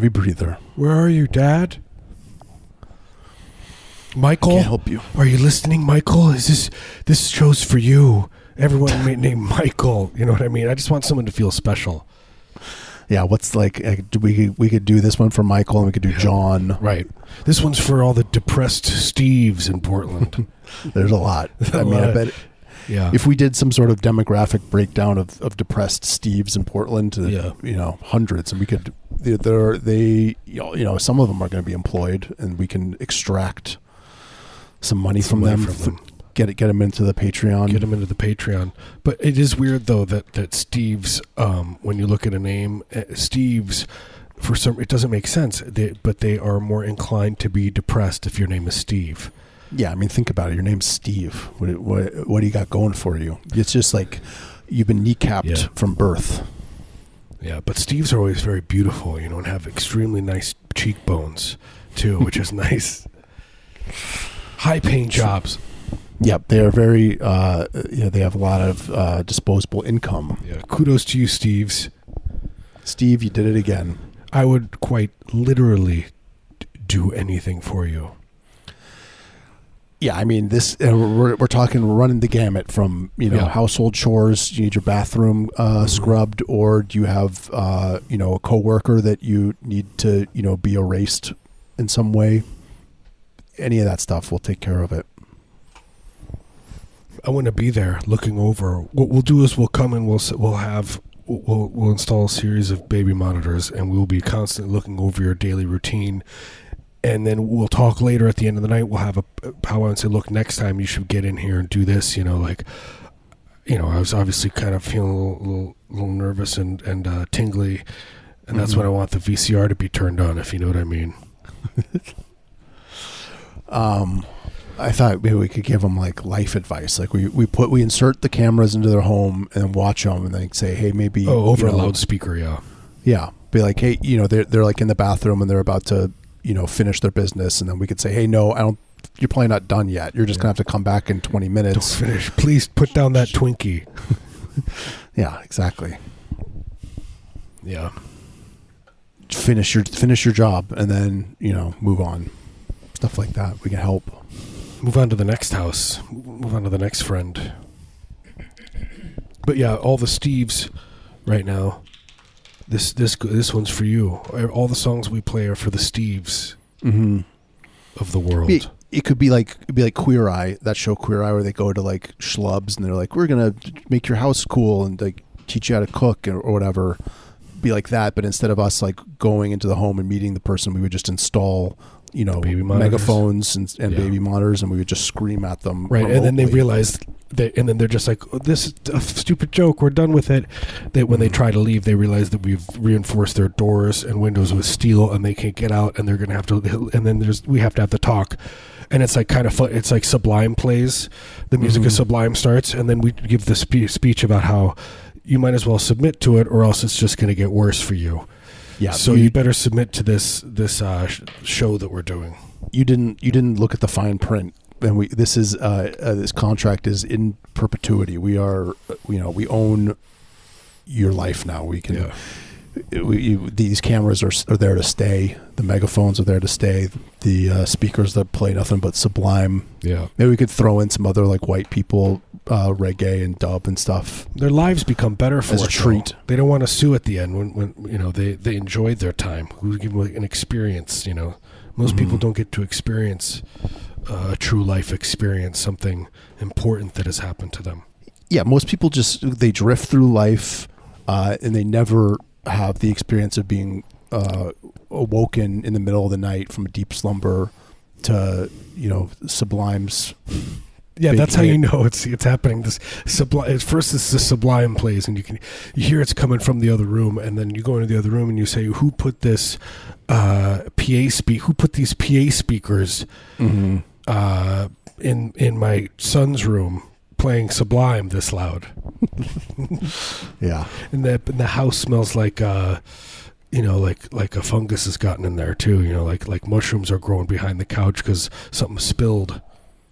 Heavy breather. where are you, Dad? Michael, Can't help you. are you listening, Michael? Is this this show's for you? Everyone named Michael. You know what I mean? I just want someone to feel special. Yeah, what's like uh, do we we could do this one for Michael and we could do John. Right. This one's for all the depressed Steves in Portland. There's a lot. I mean, I bet yeah. if we did some sort of demographic breakdown of, of depressed Steves in Portland, to, Yeah. you know, hundreds, and we could they they're, they you know, some of them are going to be employed, and we can extract some money Some from money them, from f- get it get them into the Patreon. get them into the Patreon. But it is weird though that that Steve's um, when you look at a name, uh, Steve's for some it doesn't make sense. They, but they are more inclined to be depressed if your name is Steve. Yeah, I mean, think about it. Your name's Steve. What what, what do you got going for you? It's just like you've been kneecapped Yeah. from birth. Yeah, but Steve's are always very beautiful, you know, and have extremely nice cheekbones too, which is nice. High paying jobs. Yep, they are very. Uh, you know, they have a lot of uh, disposable income. Yeah, kudos to you, Steve's. Steve, you did it again. I would quite literally do anything for you. Yeah, I mean, this uh, we're, we're talking we're running the gamut from you know Yeah. household chores. You need your bathroom uh, scrubbed, or do you have uh, you know a coworker that you need to you know be erased in some way? Any of that stuff, we'll take care of it. I want to be there, looking over. What we'll do is we'll come and we'll we'll have we'll we'll install a series of baby monitors, and we'll be constantly looking over your daily routine. And then we'll talk later at the end of the night. We'll have a powwow and say, "Look, next time you should get in here and do this." You know, like, you know, I was obviously kind of feeling a little little, little nervous and and uh, tingly, and that's Mhm. when I want the VCR to be turned on, if you know what I mean. Um, I thought maybe we could give them like life advice. Like we, we put we insert the cameras into their home and watch them and then say, hey, maybe Oh, over you a loudspeaker, yeah. Yeah, be like, hey, you know, they're they're like in the bathroom and they're about to you know finish their business, and then we could say, hey, no, I don't. You're probably not done yet. You're just Yeah. gonna have to come back in 20 Don't minutes. finish. Please put down that Twinkie. Yeah, exactly. Yeah. Finish your finish your job and then you know move on. Stuff like that. We can help. move on to the next house move on to the next friend but yeah all the steves right now this this this one's for you all the songs we play are for the steves Mm-hmm. of the world It, it could be like it'd be like Queer Eye, that show Queer Eye, where they go to like schlubs and they're like, "We're gonna make your house cool and like teach you how to cook or, or whatever." Be like that, but instead of us like going into the home and meeting the person, we would just install, you know, Baby megaphones and, and Yeah. baby monitors, and we would just scream at them. right and then they remotely. realize that and then they're just like oh, this is a stupid joke we're done with it that when they Mhm. try to leave they realize that we've reinforced their doors and windows with steel and they can't get out and they're gonna have to and then there's we have to have the talk and it's like kind of fun it's like sublime plays the music of Mhm. sublime starts and then we give the spe- speech about how you might as well submit to it or else it's just going to get worse for you yeah. so you, you better submit to this this uh, sh- show that we're doing you didn't you didn't look at the fine print, and we this is uh, uh, this contract is in perpetuity. We are you know we own your life now. We can we, you, these cameras are, are there to stay. The megaphones are there to stay. The uh, speakers that play nothing but sublime. yeah Maybe we could throw in some other like white people uh, reggae and dub and stuff. their lives become better for As a it, though. treat. They don't want to sue at the end when, when you know they, they enjoyed their time. We give them an experience. You know, most people Mhm. don't get to experience uh, a true life experience, something important that has happened to them. Yeah, most people just they drift through life, uh, and they never have the experience of being uh, awoken in the middle of the night from a deep slumber to you know sublimes. Yeah, that's how you know it's it's happening. This sublime. First, it's the sublime plays, and you can you hear it's coming from the other room, and then you go into the other room and you say, "Who put this uh, PA speak? Who put these PA speakers Mm-hmm. uh, in in my son's room playing Sublime this loud?" Yeah, and the and the house smells like uh you know like like a fungus has gotten in there too you know like like mushrooms are growing behind the couch because something spilled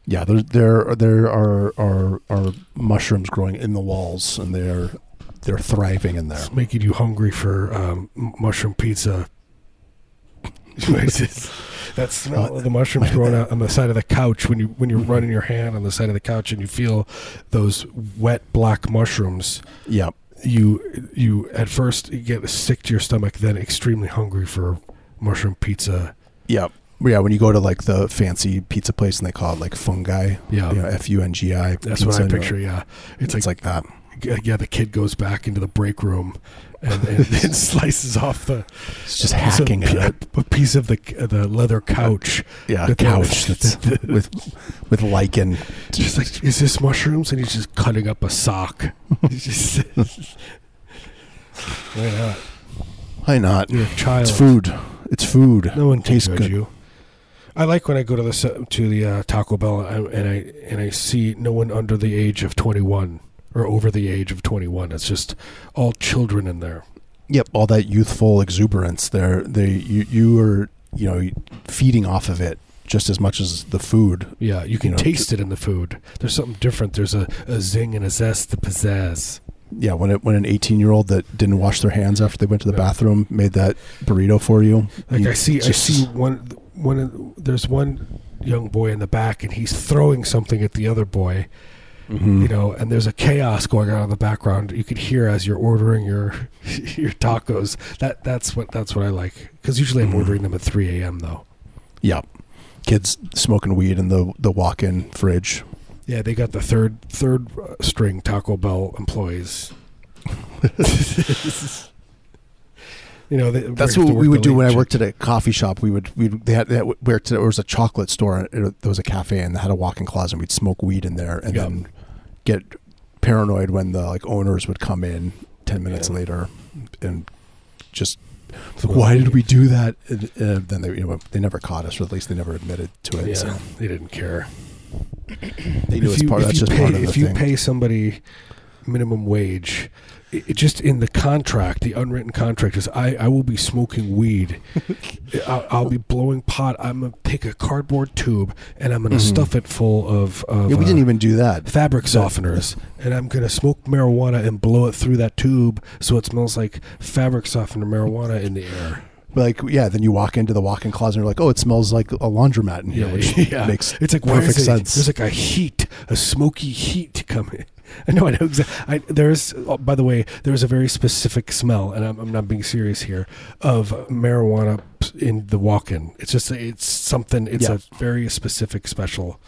yeah. There there there are are are mushrooms growing in the walls, and they're they're thriving in there. It's making you hungry for um, mushroom pizza. That smell of the mushrooms growing out on the side of the couch when you when you're running your hand on the side of the couch and you feel those wet black mushrooms. Yep. You you at first you get sick to your stomach, then extremely hungry for mushroom pizza. Yep. Yeah, when you go to like the fancy pizza place and they call it like fungi, Yeah. you know, F U N G I. That's what I uh, picture. Yeah, It's, it's, like, like, that. yeah, the kid goes back into the break room and, and, and slices off the It's just of- hacking it. a piece of the the leather couch. Yeah, the- couch that's with with lichen. Just like, is this mushrooms? And he's just cutting up a sock. Just, why not? Why not? You're a child. It's food. It's food. No one Tastes tastes good. you. I like when I go to the to the uh, Taco Bell and I, and I see no one under the age of twenty one or over the age of twenty one. It's just all children in there. Yep, all that youthful exuberance. There, they you you are you know feeding off of it just as much as the food. Yeah, you can You know, taste it in the food. There's something different. There's a, a zing and a zest, the pizzazz. Yeah, when it when an eighteen year old that didn't wash their hands after they went to the Yeah. bathroom made that burrito for you. Like you I see, I see one one. of- There's one young boy in the back, and he's throwing something at the other boy. Mhm. You know, and there's a chaos going on in the background. You could hear as you're ordering your your tacos. That that's what that's what I like. Because usually I'm Mhm. ordering them at 3 a.m. though. Yep. Kids smoking weed in the the walk in fridge. Yeah, they got the third third uh, string Taco Bell employees. you know, they, That's what we would do when I worked at a coffee shop. We would we they had, they had where there was a chocolate store. it- There was a cafe and they had a walk-in closet. and We'd smoke weed in there and Yep. then get paranoid when the like owners would come in ten minutes Yeah. later and just why did we do that? And, uh, then they you know they never caught us, or at least they never admitted to it. Yeah, So they didn't care. they knew if it's you, part. if That's just pay, part of the if you thing. pay somebody minimum wage, it, just in the contract, the unwritten contract is I, I will be smoking weed. I'll, I'll be blowing pot. I'm gonna take a cardboard tube and I'm gonna Mhm. stuff it full of, of yeah, we uh, didn't even do that. fabric That- softeners, and I'm gonna smoke marijuana and blow it through that tube so it smells like fabric softener marijuana in the air. But like yeah, then you walk into the walk-in closet and you're like, oh, it smells like a laundromat in here, Yeah, which yeah. makes It's like perfect it- sense. There's like a heat, a smoky heat coming. I know, I know exactly. I, there's, oh, by the way, there's a very specific smell, and I'm, I'm not being serious here, of marijuana in the walk-in. It's just, it's something. It's Yeah. a very specific, special.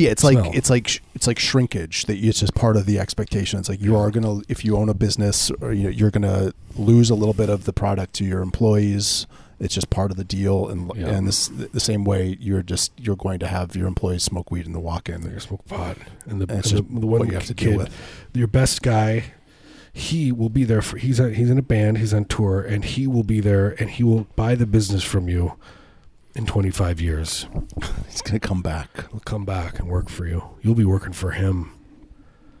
But yeah, it's smell. like it's like sh- it's like shrinkage that it's just part of the expectation. It's like you are gonna if you own a business or you know, you're gonna lose a little bit of the product to your employees. It's just part of the deal, and Yeah. and this the same way you're just you're going to have your employees smoke weed in the walk-in. They smoke pot, and the, And and the, the one you have to deal with. your best guy, he will be there for. He's he's in a band. He's on tour, and he will be there, and he will buy the business from you. In 25 years, He's gonna come back. he'll come back and work for you. You'll be working for him.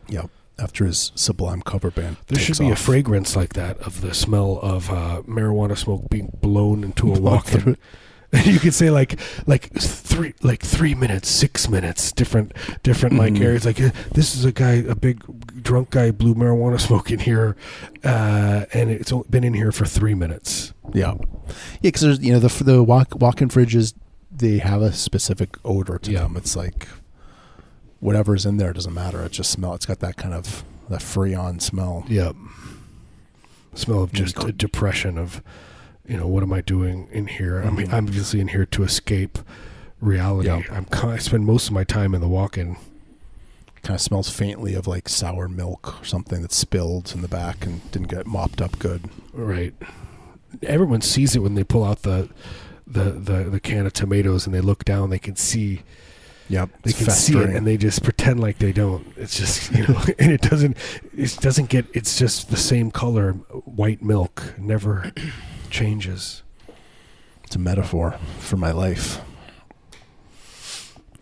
Yep. After his Sublime cover band, There should be a fragrance like that of the smell of uh, marijuana smoke being blown into a walk-in. through. you could say like like three like three minutes, six minutes, different different like Mhm. areas. Like uh, this is a guy, a big drunk guy, blew marijuana smoke in here, uh, and it's been in here for three minutes. Yeah, yeah, because there's you know the the walk walk-in fridges they have a specific odor to Yeah. them. It's like whatever's in there doesn't matter. It just smell. It's got that kind of that freon smell. Yep. Smell of just a depression of, you know, what am I doing in here? I mean, Mhm. I'm obviously in here to escape reality. Yeah. I'm I spend most of my time in the walk-in. Kind of smells faintly of like sour milk or something that spilled in the back and didn't get mopped up good. Right. Everyone sees it when they pull out the the the, the can of tomatoes and they look down. They can see Yep, they can see it and they just pretend like they don't. It's just you know, and it doesn't it doesn't get. It's just the same color, white milk, never changes. it's a metaphor for my life.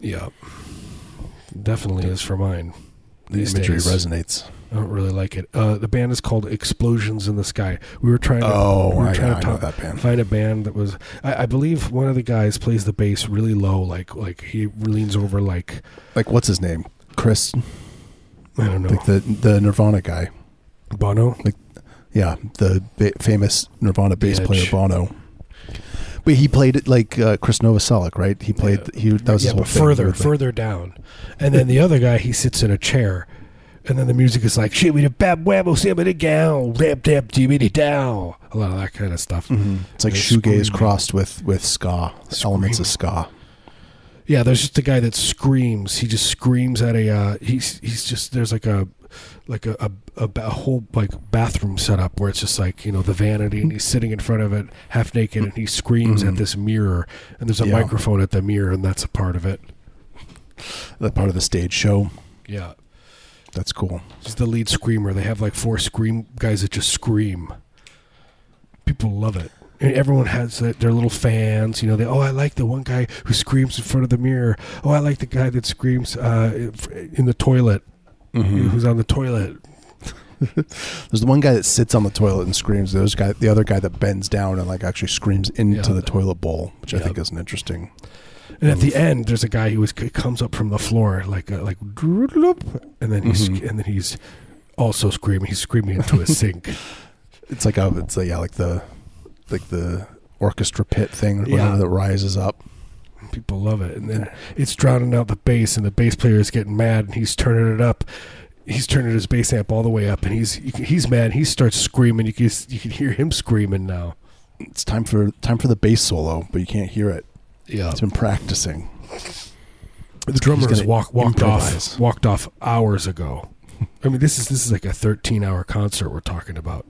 Yeah, definitely is for mine. The These imagery days. resonates. I don't really like it. Uh, the band is called Explosions in the Sky. We were trying to. Oh, we were I, trying I to talk- that band. find a band that was I, I believe one of the guys plays the bass really low like like he leans over like Like what's his name? Chris, i don't know like the the Nirvana guy. Bono. Like, yeah, the ba- famous Nirvana bass Edge. player Bono. But he played it like uh, Chris Novoselic, right? He played. He that was yeah, his whole but thing. further, He further down, and then the other guy he sits in a chair, and then the music is like shit with a bab wabble simmy gal dab dab dibby dow a lot of that kind of stuff. Mhm. It's like shoegaze screaming. crossed with with ska elements of ska. Yeah, there's just a guy that screams. He just screams at a. Uh, he's he's just there's like a like a, a, a, a whole like bathroom setup where it's just like you know the vanity and he's sitting in front of it half naked and he screams at Mhm. this mirror and there's a Yeah. microphone at the mirror and that's a part of it. That part of the stage show. Yeah, That's cool. He's the lead screamer. They have like four scream guys that just scream. People love it. And everyone has their their little fans. You know, they oh I like the one guy who screams in front of the mirror. Oh I like the guy that screams uh, in the toilet. Mm-hmm. Who's on the toilet? There's the one guy that sits on the toilet and screams. There's guy, the other guy that bends down and like actually screams into Yeah. the toilet bowl, which I think is an interesting. And at the end, there's a guy who is, comes up from the floor like uh, like, and then he's Mhm. and then he's also screaming. He's screaming into a sink. It's like a, it's like yeah, like the, like the orchestra pit thing, or Yeah. whatever that rises up. People love it, and then it's drowning out the bass, and the bass player is getting mad, and he's turning it up. He's turning his bass amp all the way up, and he's he's mad. He starts screaming. You can you can hear him screaming now. It's time for time for the bass solo, but you can't hear it. Yeah, It's been practicing. the drummer has walk, walked improvise. off walked off hours ago. I mean, this is this is like a 13 hour concert we're talking about.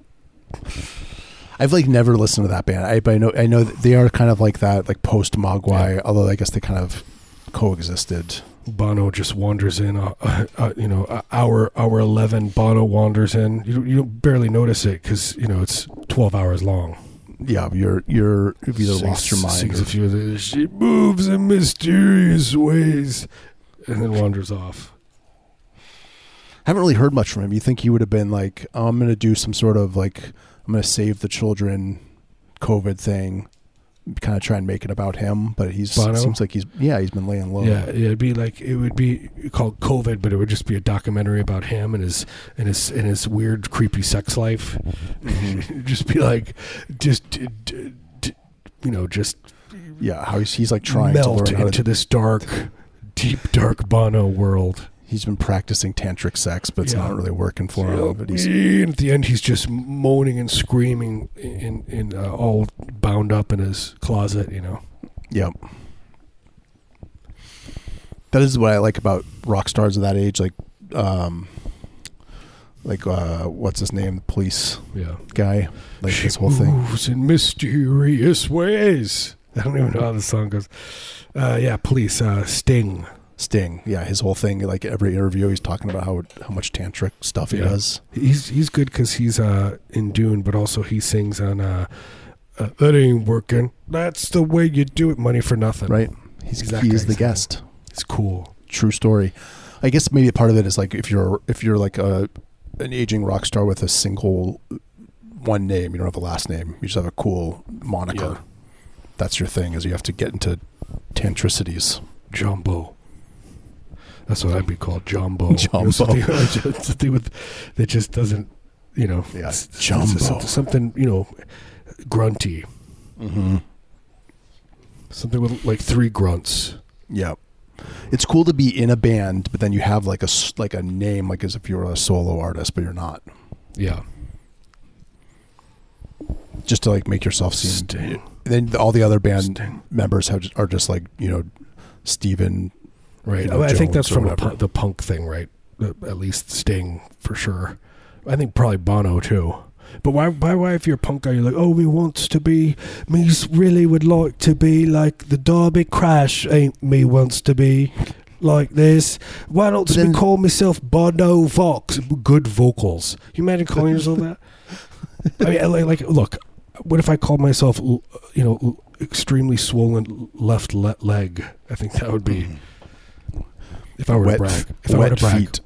I've like never listened to that band. I but I know I know they are kind of like that, like post Mogwai. Yeah. Although I guess they kind of coexisted. Bono just wanders in. Uh, uh, uh, you know, uh, hour hour 11. Bono wanders in. You you barely notice it because you know it's 12 hours long. Yeah, you're you're you've either Sings- lost your mind. Sings or- a few of the, She moves in mysterious ways, and then wanders off. haven't really heard much from him. You think he would have been like, oh, I'm going to do some sort of like, I'm going to save the children COVID thing, kind of try and make it about him. But he's Bono? seems like he's yeah, he's been laying low. Yeah, it'd be like it would be called COVID, but it would just be a documentary about him and his and his and his weird, creepy sex life. Mm-hmm. Just be like, just d- d- d- you know, just yeah. How he's he's like trying to melt learn into to. this dark, deep, dark Bono world. He's been practicing tantric sex, but it's Yeah. not really working for him. But he's and at the end, he's just moaning and screaming, in in uh, all bound up in his closet. You know. Yep. That is what I like about rock stars of that age, like, um, like uh, what's his name, the police Yeah. guy, like she this whole thing. moves in mysterious ways. I don't even know how the song goes. Uh, yeah, police. Uh, Sting. Sting, yeah, his whole thing, like every interview, he's talking about how how much tantric stuff he Yeah. does. He's he's good because he's uh, in Dune, but also he sings on uh, uh, "That Ain't Working." That's the way you do it. Money for nothing. Right? He's He's he is the guest. It's cool. True story. I guess maybe part of it is like if you're if you're like a an aging rock star with a single one name, you don't have a last name. You just have a cool moniker. Yeah. That's your thing. Is you have to get into tantricities. Jumbo. That's what I'd be called, Jumbo. You know, Jumbo. something, something with that just doesn't, you know, Yeah, it's- Jumbo. it's something, something, you know, grunty. Mm-hmm. Something with like three grunts. Yeah. It's cool to be in a band, but then you have like a like a name, like as if you're a solo artist, but you're not. Yeah. Just to like make yourself seem. Sting. Then all the other band Sting. members have are just like you know, Steven. Right. Oh, you I think that's from whatever. the punk thing, right? At least Sting for sure. I think probably Bono too. But why, why, why, if you're a punk guy, you're like, oh, we wants to be, me really would like to be like the Darby Crash, ain't me wants to be like this. Why don't But we then- call myself Bono Vox? Good vocals. You imagine calling yourself that? I mean, like, like, look, what if I called myself, you know, extremely swollen left le- leg? I think that would be. Hmm. If I were wet, to brag, if I were to brag, feet.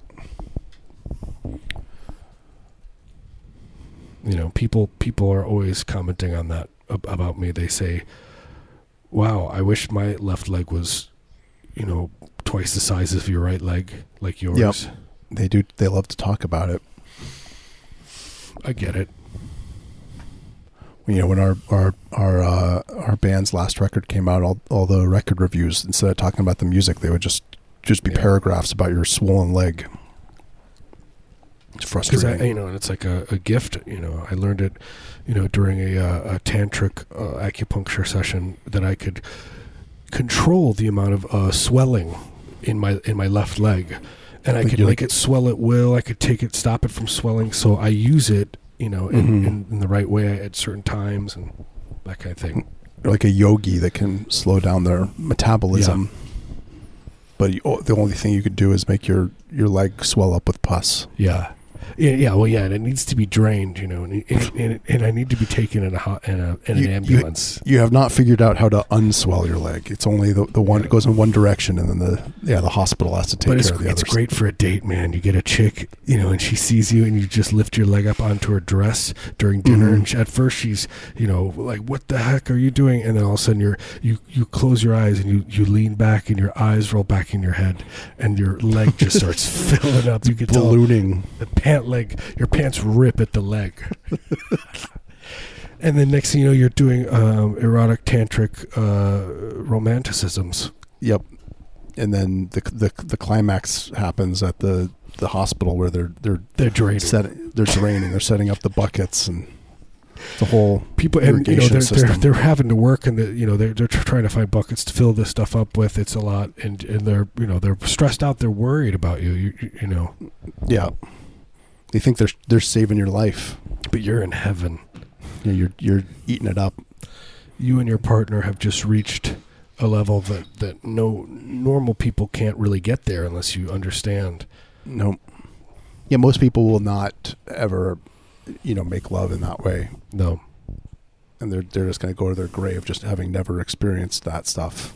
you know, people people are always commenting on that about me. They say, "Wow, I wish my left leg was, you know, twice the size of your right leg, like yours." Yep. They do. They love to talk about it. I get it. You know, when our our our uh, our band's last record came out, all all the record reviews instead of talking about the music, they would just just be Yeah. paragraphs about your swollen leg. It's frustrating. you know, and it's like a, a gift. You know, I learned it, you know, during a, uh, a tantric uh, acupuncture session that I could control the amount of uh, swelling in my in my left leg, and I could make like- it swell at will. I could take it, stop it from swelling. So I use it, you know, in, Mhm. in, in the right way at certain times and that kind of thing. Like a yogi that can slow down their metabolism. But you, the only thing you could do is make your, your leg swell up with pus. Yeah. Yeah, yeah, well, yeah, and it needs to be drained, you know, and, and, and, and I need to be taken in a hot in, a, in You- an ambulance. You have not figured out how to unswell your leg. It's only the, the one it goes in one direction, and then the yeah the hospital has to take but it's, care of the it's others. great for a date, man. You get a chick, you know, and she sees you, and you just lift your leg up onto her dress during dinner. Mhm. And she, at first, she's, you know, like, "What the heck are you doing?" And then all of a sudden, you're you you close your eyes and you you lean back, and your eyes roll back in your head, and your leg just starts filling up. You tell Ballooning. the pant leg, your pants rip at the leg. and then next thing you know, you're doing um, erotic tantric uh, romanticisms. Yep. And then the the the climax happens at the the hospital where they're they're They're draining. set they're draining. They're setting up the buckets and the whole people and you know they're, they're they're having to work and the you know they're they're trying to find buckets to fill this stuff up with it's a lot and and they're you know they're stressed out they're worried about you you, you- you know yeah. They think they're they're saving your life. but you're in heaven know, you're you're eating it up. you and your partner have just reached a level that that no normal people can't really get there unless you understand No. Yeah, most people will not ever, you know, make love in that way, no and they're they're just going to go to their grave just having never experienced that stuff.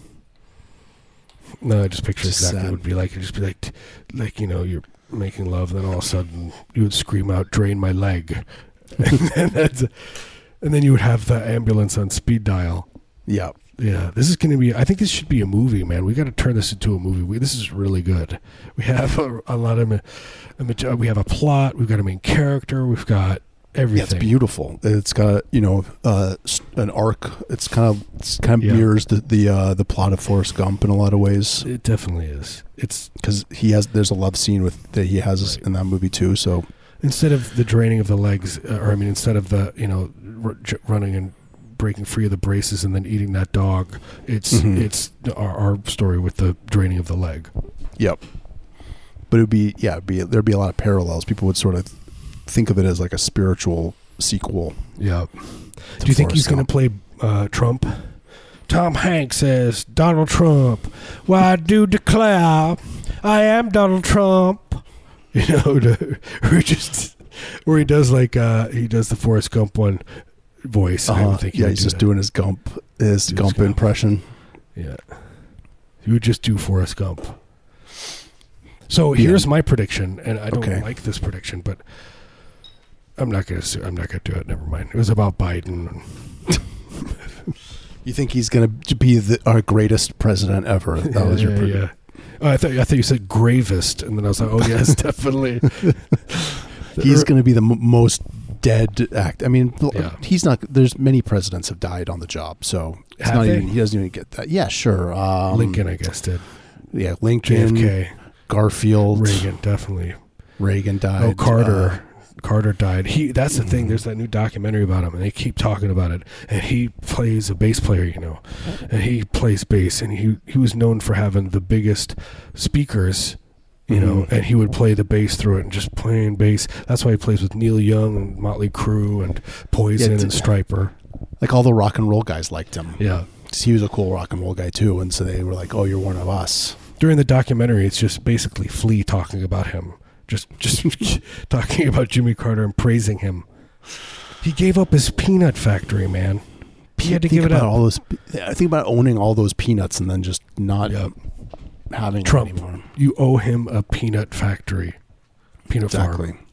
no i just picture exactly what it would be like it'd just be like like you know you're making love then all of a sudden you would scream out drain my leg and then that's and then you would have the ambulance on speed dial Yeah, Yeah, this is going to be. I think this should be a movie, man. We got to turn this into a movie. We, this is really good. We have a, a lot of. a We have a plot. We've got a main character. We've got yeah, it's beautiful. It's got you know uh, an arc. It's kind of it's kind of Yeah. mirrors the the uh, the plot of Forrest Gump in a lot of ways It definitely is. It's because he has there's a love scene with that he has Right. in that movie too. So instead of the draining of the legs, uh, or I mean, instead of the you know r- running and breaking free of the braces and then eating that dog, it's Mhm. it's our, our story with the draining of the leg. Yep. But it would be yeah, it'd be there'd be a lot of parallels. People would sort of think of it as like a spiritual sequel. Yeah. Do you think he's going to play uh, Trump? Tom Hanks says, Donald Trump, well, I do declare I am Donald Trump. You know, to, or just, or he does like, uh, he does the Forrest Gump one voice. Uh-huh. would think Yeah, he's do just that. doing his Gump his Do his Gump Gump. impression. Yeah. He would just do Forrest Gump. So Yeah. here's my prediction, and I don't Okay. like this prediction, but I'm not gonna. I'm not gonna do it. Never mind. It was about Biden. You think he's going to be the, our greatest president ever? That was your yeah, yeah. Oh, I thought I thought you said gravest, and then I was like, oh yes, definitely. He's going to be the m- most dead act. I mean, Yeah. he's not. There's many presidents have died on the job, so it's Have not they? even. He doesn't even get that. Yeah, sure. Um, Lincoln, I guess, did. yeah, Lincoln, JFK, Garfield, Reagan, definitely. Reagan died. Oh, Carter. uh, Carter died. He. That's the thing. Mhm. There's that new documentary about him, and they keep talking about it. And he plays a bass player, you know, and he plays bass, and he he was known for having the biggest speakers. You know, Mhm. and he would play the bass through it and just playing bass. That's why he plays with Neil Young and Motley Crue and Poison Yeah, and Stryper. like all the rock and roll guys liked him. Yeah. He was a cool rock and roll guy too, and so they were like, "Oh, you're one of us." during the documentary, it's just basically Flea talking about him, just just talking about Jimmy Carter and praising him. He gave up his peanut factory, man. He had to think give it about up. all those. I think about owning all those peanuts and then just not Yeah. having Trump. anymore. You owe him a peanut factory, peanut Exactly. farm.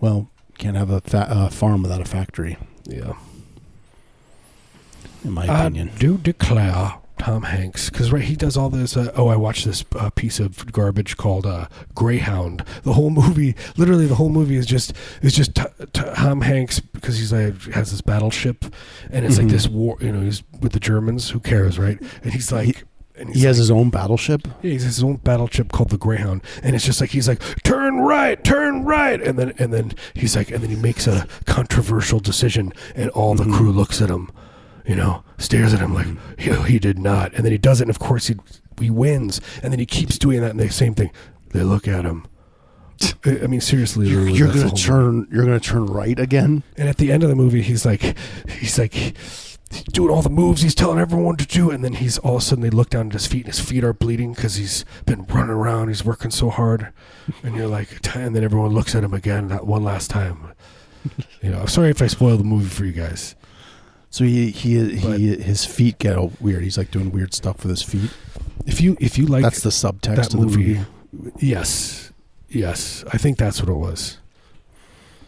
Well, can't have a fa- uh, farm without a factory, Yeah, in my I opinion. do declare Tom Hanks because right he does all this. Uh, oh, I watched this uh, piece of garbage called uh, Greyhound. The whole movie, literally, the whole movie is just is just t- t- Tom Hanks because he's like has this battleship, and it's Mhm. like this war. You know, he's with the Germans. Who cares, right? And he's like. and He has like- his own battleship. yeah, he has his own battleship called the Greyhound, and it's just like he's like, "Turn right, turn right," and then and then he's like, and then he makes a controversial decision, and all the Mhm. crew looks at him, you know, stares at him like, he, he did not, and then he does it, and of course he he wins, and then he keeps doing that, and the same thing, they look at him. I mean, seriously, You're, you're gonna whole movie. turn. You're gonna turn right again. And at the end of the movie, he's like, he's like, he's doing all the moves he's telling everyone to do, and then he's all of a sudden they look down at his feet, and his feet are bleeding because he's been running around, he's working so hard, and you're like, and then everyone looks at him again that one last time. You know, I'm sorry if I spoiled the movie for you guys. So he he But- he his feet get all weird. He's like doing weird stuff with his feet. If you if you like That's the subtext that of the movie, movie. yes, yes, I think that's what it was.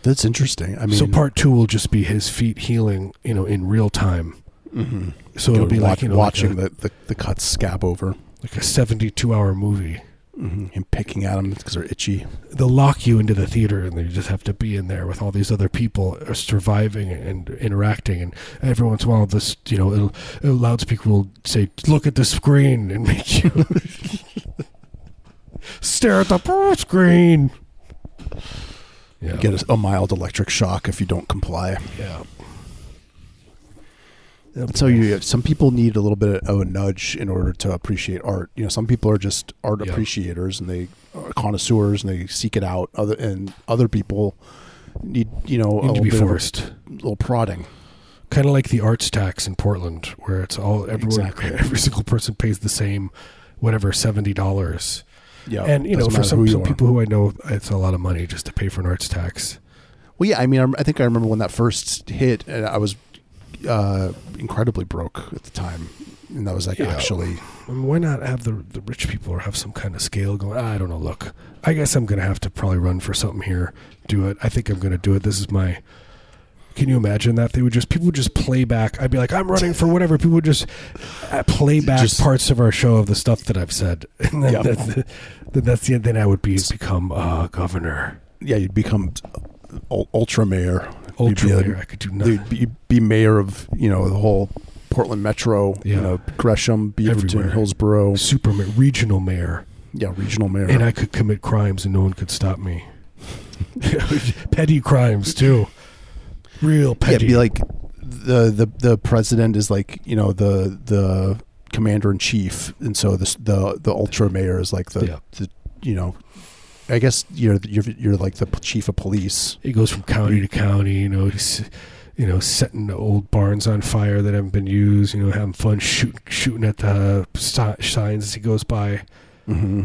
That's interesting. I mean, so part two will just be his feet healing, you know, in real time. mhm. So it'll be Watch- like you know, watching like a, the, the the cuts scab over. like a 72 hour movie. Hmm Him picking at them because they're itchy. they'll lock you into the theater and you just have to be in there with all these other people surviving and interacting. And every once in a while this you know it'll, a loudspeaker will say look at the screen and make you stare at the screen. Yeah. Get a, a mild electric shock if you don't comply. yeah Um, so you some people need a little bit of a nudge in order to appreciate art. You know, some people are just art Yeah. appreciators and they are connoisseurs and they seek it out. Other and other people need you know need a to be forced a little prodding. kind of like the arts tax in Portland where it's all everyone Exactly. every single person pays the same whatever $70 Yeah, and you know for some, some people who I know it's a lot of money just to pay for an arts tax Well, yeah, I mean, I think I remember when that first hit, and I was uh, incredibly broke at the time, and that was like Yeah. actually I mean, why not have the the rich people or have some kind of scale going? "Ah, I don't know. Look, I guess I'm gonna have to probably run for something here. Do it. I think I'm gonna do it. This is my. Can you imagine that they would just people would just play back? I'd be like, I'm running for whatever. People would just uh, play back Just- parts of our show of the stuff that I've said, and then Yep. that's, then that's the then I would be become uh, governor, yeah, you'd become ultra mayor, ultra be a- mayor. I could do nothing. Be, be mayor of you know the whole Portland metro, Yeah. you know Gresham, Beaverton. Hillsboro, Super mayor, regional mayor, yeah, regional mayor. and I could commit crimes and no one could stop me. petty crimes too, real petty. it'd be like the the the president is like you know the the commander in chief, and so this the the ultra mayor is like the, Yeah. the you know. I guess you're you're you're like the chief of police. he goes from county to county. You know, he's you know setting old barns on fire that haven't been used. You know, having fun shoot, shooting at the signs as he goes by. Mm-hmm.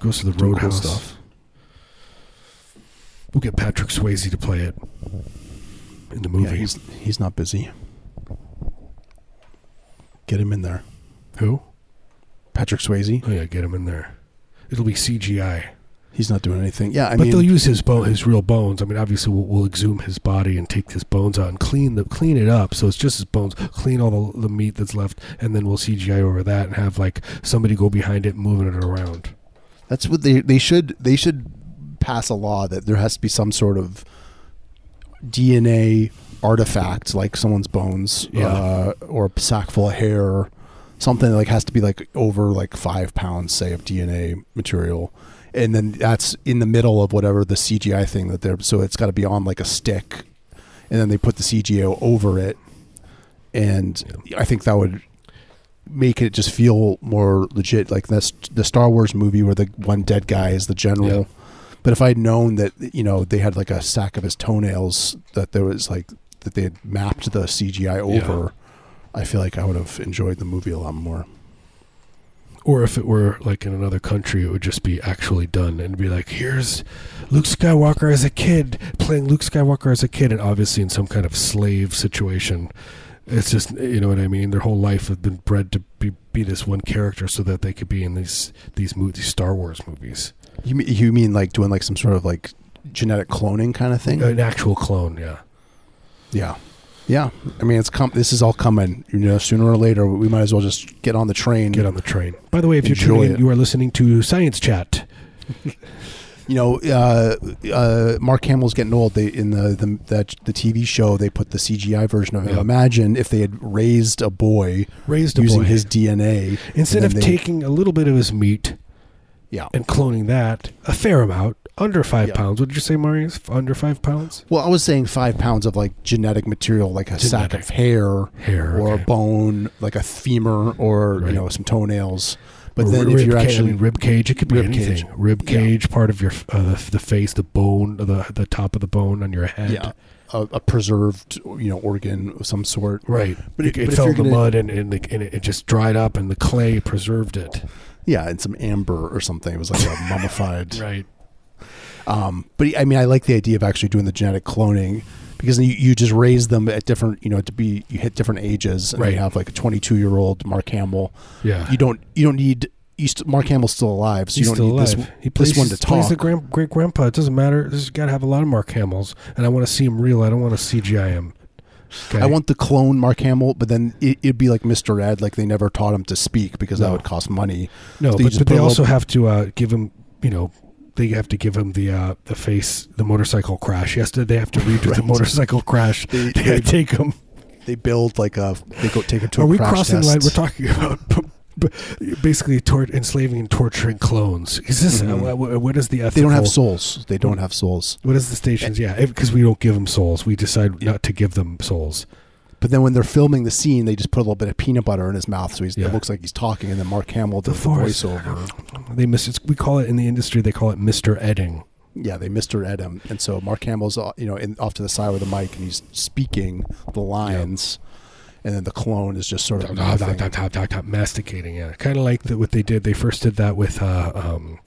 Goes to the Doing cool roadhouse. stuff. We'll get Patrick Swayze to play it in the movie. Yeah, he's he's not busy. Get him in there, Who? Patrick Swayze. Oh yeah, get him in there. It'll be CGI, He's not doing anything. Yeah, I but mean, they'll use his bone, his real bones. I mean, obviously, we'll, we'll exhume his body and take his bones out and clean the clean it up, so it's just his bones. Clean all the, the meat that's left, and then we'll CGI over that and have like somebody go behind it, moving it around. That's what they they should they should pass a law that there has to be some sort of DNA artifact like someone's bones Yeah. uh, or a sack full of hair something that like has to be like over like five pounds say of DNA material and then that's in the middle of whatever the CGI thing that they're so it's got to be on like a stick and then they put the CGO over it. And I think that would make it just feel more legit like this the Star Wars movie where the one dead guy is the general. Yeah. but if I'd known that you know they had like a sack of his toenails that there was like that they had mapped the CGI over I feel like I would have enjoyed the movie a lot more Or if it were like in another country, it would just be actually done and be like, here's Luke Skywalker as a kid playing Luke Skywalker as a kid, and obviously in some kind of slave situation. It's just you know what I mean. Their whole life has been bred to be, be this one character, so that they could be in these these mo- these Star Wars movies. you mean, you mean like doing like some sort of like genetic cloning kind of thing An actual clone, yeah. yeah Yeah, I mean, it's com- This is all coming. You know, sooner or later, we might as well just get on the train. Get on the train. By the way, if you're Enjoy tuning in, it. you are listening to Science Chat. You know, uh, uh, Mark Hamill's getting old. They in the the that, the TV show they put the CGI version of him. Yeah. Imagine if they had raised a boy Raised a using boy. his DNA Instead of they- taking a little bit of his meat yeah. and cloning that, a fair amount, under five Yeah. pounds. What did you say, Marius? Under five pounds? Well, I was saying five pounds of like genetic material, like a sack of hair, Hair, or okay. a bone, like a femur, or Right. you know some toenails. But Or then rib if you're ca- I actually rib cage, it could be Rib anything. cage. Rib Yeah. cage, part of your uh, the, the face, the bone, the the top of the bone on your head. yeah, a, a preserved you know organ of some sort. Right, But it- it, it but if fell in the gonna- mud and and, the, and it, it just dried up, and the clay preserved it. Yeah, and some amber or something. It was like a mummified. Right. Um, but I mean, I like the idea of actually doing the genetic cloning because you, you just raise them at different, you know, to be you hit different ages, and Right. you have like a 22 year old Mark Hamill. Yeah. You don't you don't need you st- Mark Hamill's still alive, so He's you don't still need alive. this he plays, this one to plays the talk. grand, great grandpa. It doesn't matter. This got to have a lot of Mark Hamills, and I want to see him real. I don't want to CGI him. Okay? I want the clone Mark Hamill, but then it, it'd be like Mr. Ed, like they never taught him to speak because that would cost money. no, so but, but they also have to uh, give him. You know, they have to give him the uh, the face, the motorcycle crash. Yes, they have to redo the motorcycle crash. They- They, they- take him. They build like a they go take it to Are we crossing the test. line? We're talking about basically tor- enslaving and torturing clones. Is this Mhm. uh, what, what is the ethical? they don't have souls. They don't have souls. What is the stations? Yeah, because we don't give them souls. We decide not to give them souls. But then when they're filming the scene, they just put a little bit of peanut butter in his mouth, so he's, Yeah. it looks like he's talking, and then Mark Hamill does the, force. voiceover. They miss. It's, we call it in the industry. They call it Mister Edding. Yeah, they Mr. Ed him, and so Mark Hamill's uh, you know in, off to the side with the mic, and he's speaking the lines, and then the clone is just sort of Top, top, mouthing. top, top, top, top, masticating. Yeah, kind of like the, what they did. They first did that with uh, um,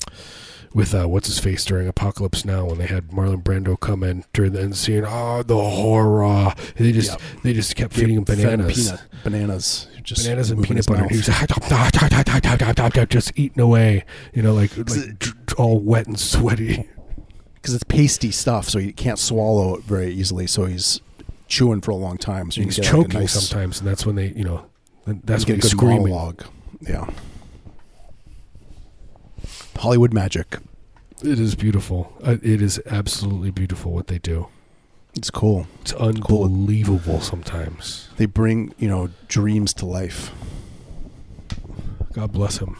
with uh, what's his face during Apocalypse Now when they had Marlon Brando come in during the end scene. Oh, the horror! They just Yep. they just kept feeding him bananas. peanut, bananas, just bananas and peanut butter. He was "Top, top, top, top, top, top, top, top," just eating away. You know, like, like dr- all wet and sweaty. because it's pasty stuff, so you can't swallow it very easily. So he's chewing for a long time. So He's get like choking nice, sometimes, and that's when they, you know, that's when he's screaming. monologue. Yeah, Hollywood magic. It is beautiful. Uh, it is absolutely beautiful what they do. It's cool. It's unbelievable sometimes. They bring you know dreams to life. God bless him.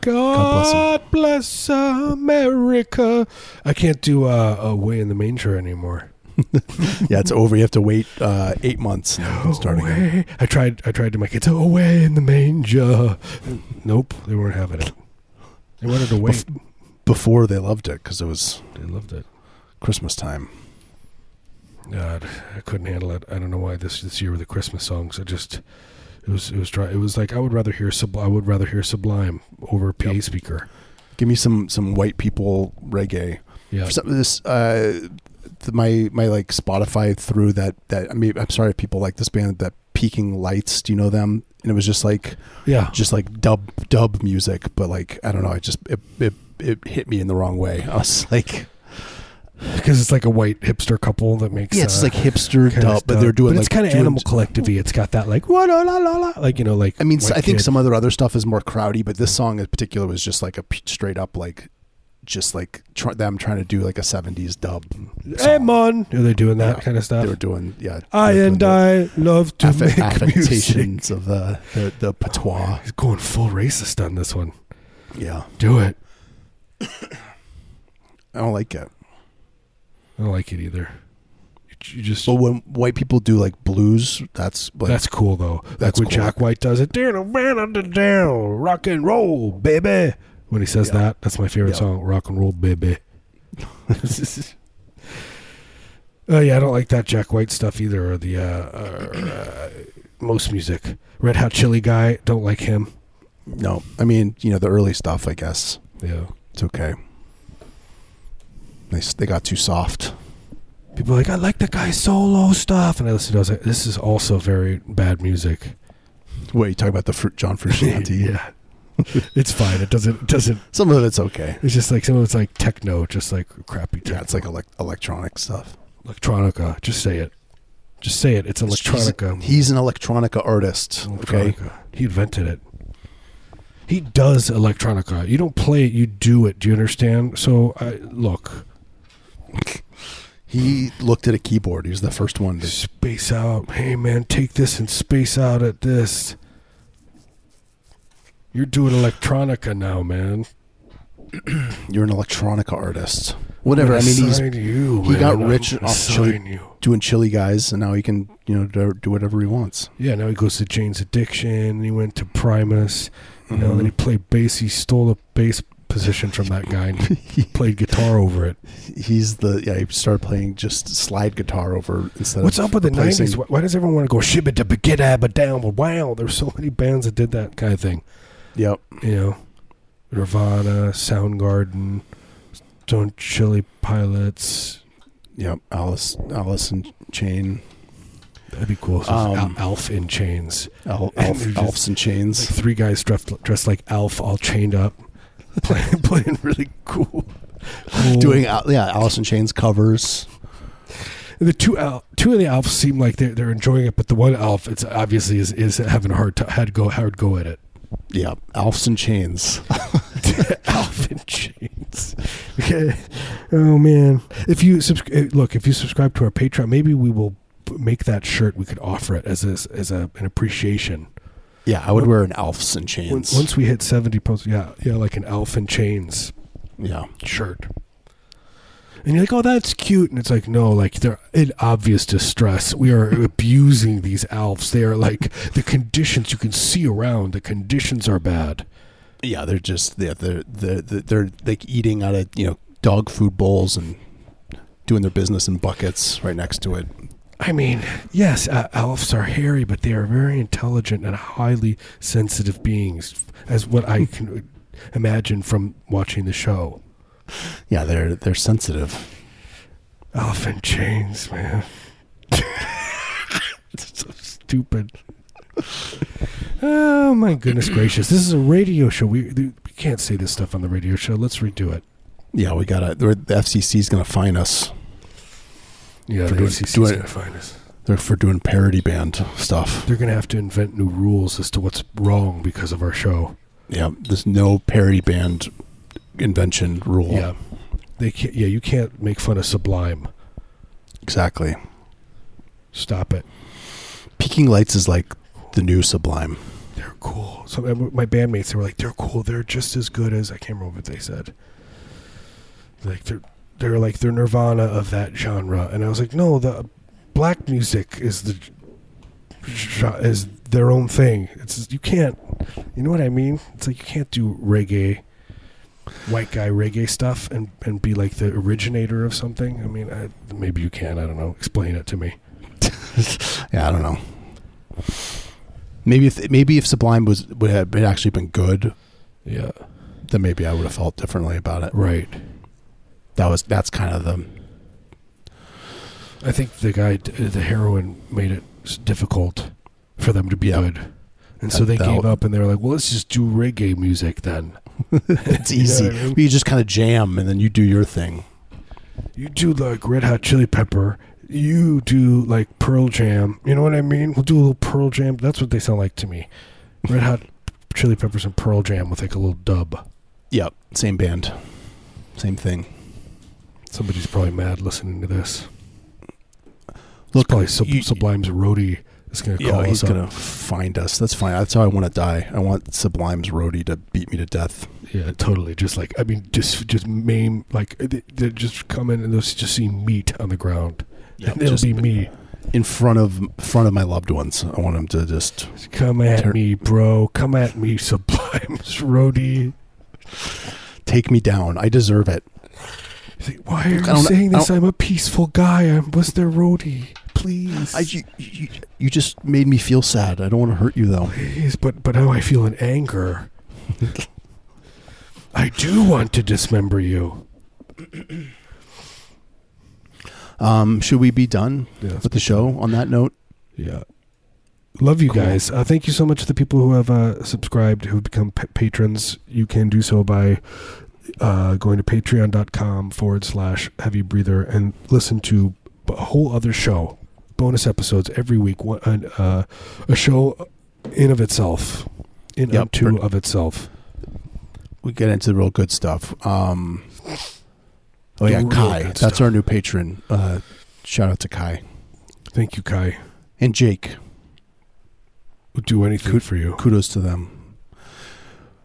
God God bless America. I can't do uh, Away in the Manger anymore. Yeah, it's over. You have to wait uh, eight months. And then you can start again. Away. I tried. I tried to make it away in the manger. Nope, they weren't having it. They wanted to wait. Before they loved it because it was They loved it. Christmas time. God, I couldn't handle it. I don't know why this this year with the Christmas songs. It just it was it was dry. It was like I would rather hear Subli- I would rather hear Sublime over a PA Yep. speaker. Give me some some white people reggae. Yeah, For some of this, uh, my my like Spotify through that that I mean I'm sorry if people like this band that Peaking Lights. Do you know them? And it was just like yeah. just like dub dub music, but like I don't know. It just it it, it hit me in the wrong way. I was like, Because it's like a white hipster couple that makes yeah, it's uh, like hipster dub, but they're doing But like it's kind of animal collective It's got that like la la la la like you know like I mean, I think kid. some other other stuff is more crowdy, but this song in particular was just like a p- straight up like, just like tr- them trying to do like a '70s dub. Hey song. man, are they doing that Yeah, kind of stuff? They were doing yeah. I and I love to the affe- make music. of the the, the patois. He's going full racist on this one. Yeah, Do it. I don't like it. I don't like it either. You just But when white people do like blues, that's like, that's cool though. That's like when cool. Jack White does it. Down, rock and roll, baby. When he says Yeah. that, that's my favorite Yeah. song. Rock and roll, baby. Oh yeah, I don't like that Jack White stuff either, or the uh, uh, uh, most music. Red Hot Chili guy, don't like him. no. I mean, you know, the early stuff. I guess Yeah, it's okay. They they got too soft. people are like I like the guy's solo stuff, and I listen to. it, I was like, this is also very bad music. Wait, you talk about the Fr- John Frusciante? yeah, it's fine. It doesn't. It doesn't. Some of it's okay. It's just like some of it's like techno, just like crappy techno. Yeah, it's like elec electronic stuff. Electronica. Just say it. Just say it. It's electronica. He's, he's an electronica artist. Okay. He invented it. He does electronica. You don't play it, you do it. Do you understand? So, I, look, He looked at a keyboard. He was the first one to. space out. Hey, man, take this and space out at this. You're doing electronica now, man. You're an electronica artist. Whatever. I mean, he's you, he got rich I'm off chili- you. doing chili guys, and now he can, you know, do do whatever he wants. Yeah, now he goes to Jane's Addiction. He went to Primus. You know, Mhm. then he played bass. He stole a bass position from that guy and he played guitar over it. He's the yeah. He started playing just slide guitar over instead What's up with the nineties? Why, why does everyone want to go shibba dabba get down? But wow, there's so many bands that did that kind of thing. Yep. You know, Nirvana, Soundgarden, Stone Chili Pilots. Yep. Alice, Alice in Chain, That'd be cool. Um, Alf in chains. Al, And Alf, they're just- Alfs and Like Chains. three guys dressed dressed like Alf, all chained up, playing playing really cool. cool. Doing yeah, Alice in Chains covers. the two Al- two of the Alfs seem like they're they're enjoying it, but the one Alf, it's obviously is, is having a hard to, had go hard go at it. Yeah, Alfs and Chains. Alf and chains. Okay. Oh man, if you subs- eh, look, if you subscribe to our Patreon, maybe we will make that shirt. We could offer it as a, as a an appreciation. Yeah, I would wear an Alfs and When- Chains. Once we hit seventy posts, yeah, yeah, like an Alf and chains yeah, shirt. And you're like, oh, that's cute. And it's like, no, like they're in obvious distress. We are abusing these elves. They are like the conditions you can see around. The conditions are bad. yeah, they're just yeah, they're they're they're, they're like eating out of you know dog food bowls and doing their business in buckets right next to it. I mean, yes, uh, elves are hairy, but they are very intelligent and highly sensitive beings, as what I can imagine from watching the show. Yeah, they're they're sensitive. Elephant chains, man. so stupid. Oh my goodness gracious! This is a radio show. We we can't say this stuff on the radio show. Let's redo it. Yeah, we gotta. The FCC is gonna fine us. Yeah, For the doing- FCC's doing- gonna find us. They're for doing parody band stuff. They're gonna have to invent new rules as to what's wrong because of our show. Yeah, there's no parody band invention rule. Yeah, they can't. Yeah, you can't make fun of Sublime. exactly. Stop it. Peaking Lights is like the new Sublime. They're cool. So uh, my bandmates, they were like, they're cool. They're just as good as I can't remember what they said. Like they're they're like they're Nirvana of that genre, and I was like, no, the black music is the is their own thing. It's you can't, you know what I mean? It's like you can't do reggae, white guy reggae stuff and and be like the originator of something. I mean, I, maybe you can. I don't know. Explain it to me. Yeah, I don't know. Maybe if maybe if Sublime was would have had actually been good, Yeah. then maybe I would have felt differently about it. Right. That was that's kind of the I think the guy, the heroin, made it difficult for them to be Yeah. good, and so they gave up and they were like, "Well, let's just do reggae music then." it's You know easy. I mean? You just kind of jam and then you do your thing. You do like Red Hot Chili Pepper. You do like Pearl Jam. You know what I mean? We'll do a little Pearl Jam. That's what they sound like to me. Red Hot Chili Peppers and Pearl Jam with like a little dub. Yep, same band, same thing. Somebody's probably mad listening to this. Look, Probably Sub- you- Sublime's roadie going to call yeah, he's up. gonna find us. That's fine. That's how I want to die. I want Sublime's roadie to beat me to death. Yeah, totally. Just like I mean, just just maim like they, just come in and they'll just see meat on the ground. and it'll just be me. in front of front of my loved ones. I want them to just Come at me, bro. Come at me, Sublime's roadie. take me down. I deserve it. Like, Why are you saying this? I'm a peaceful guy. I was their roadie. Please, I, you, you, you just made me feel sad. I don't want to hurt you though. please. But but now I feel an anger. I do want to dismember you. Um, should we be done Yeah, let's with the show on that note? Yeah. Love you Cool. guys. Uh, thank you so much to the people who have uh, subscribed, who've become pa- patrons. You can do so by uh, going to patreon.com forward slash heavy breather and listen to a whole other show, bonus episodes every week. One, uh, a show in of itself, in Yep. unto of itself. we get into the real good stuff. Um, oh The yeah, Kai. That's stuff. our new patron. Uh, shout out to Kai Thank you, Kai. and Jake. Would do anything Could- for you. Kudos to them.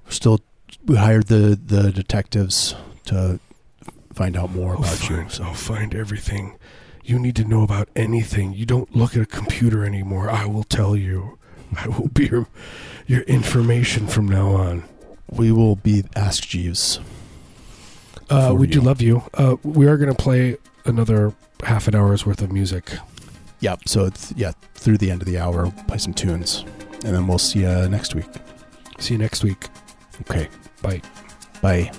Still, we hired the the detectives to find out more I'll about you. So I'll find everything you need to know about anything. You don't look at a computer anymore. I will tell you. I will be your your information from now on. We will be Ask Jeeves. Uh, we do love you. Uh, we are going to play another half an hour's worth of music. Yep. So it's yeah through the end of the hour, we'll play some tunes, and then we'll see you next week. See you next week. Okay. Bye. Bye.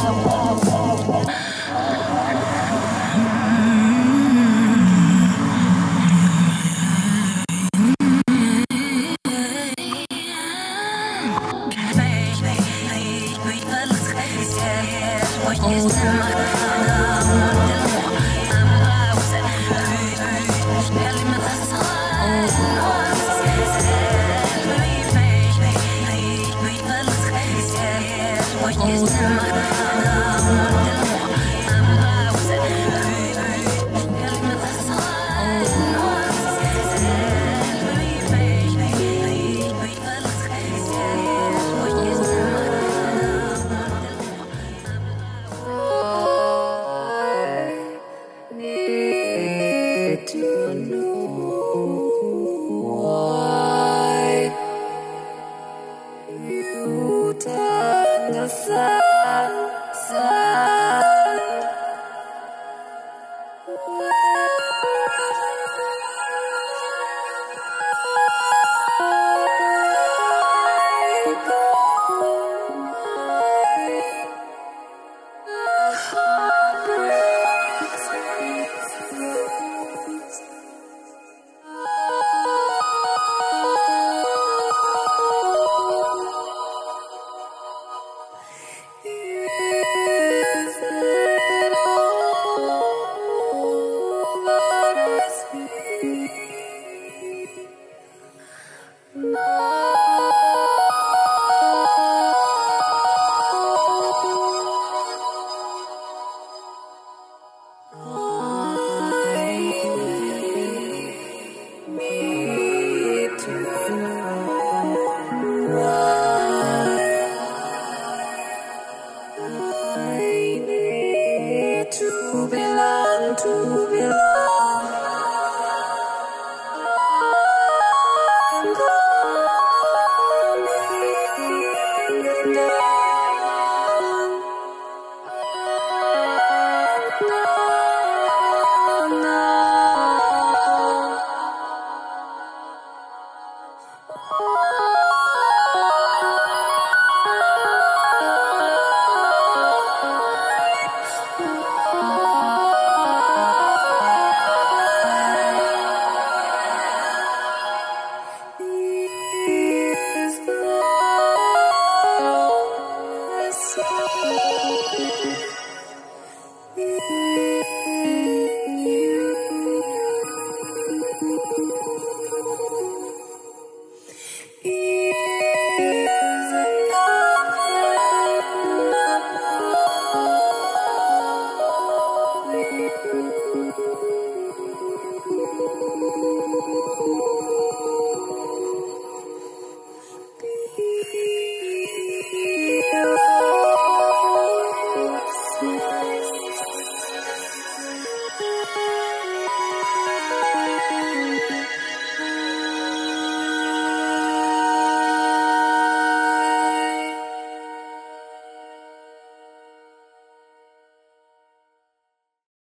Oh.